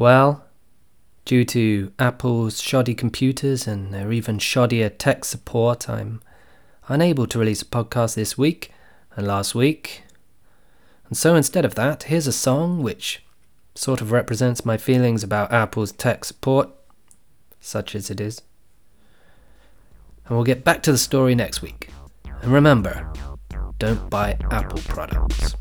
Well, due to Apple's shoddy computers and their even shoddier tech support, I'm unable to release a podcast this week and last week. And so instead of that, here's a song which sort of represents my feelings about Apple's tech support, such as it is. And we'll get back to the story next week. And remember, don't buy Apple products.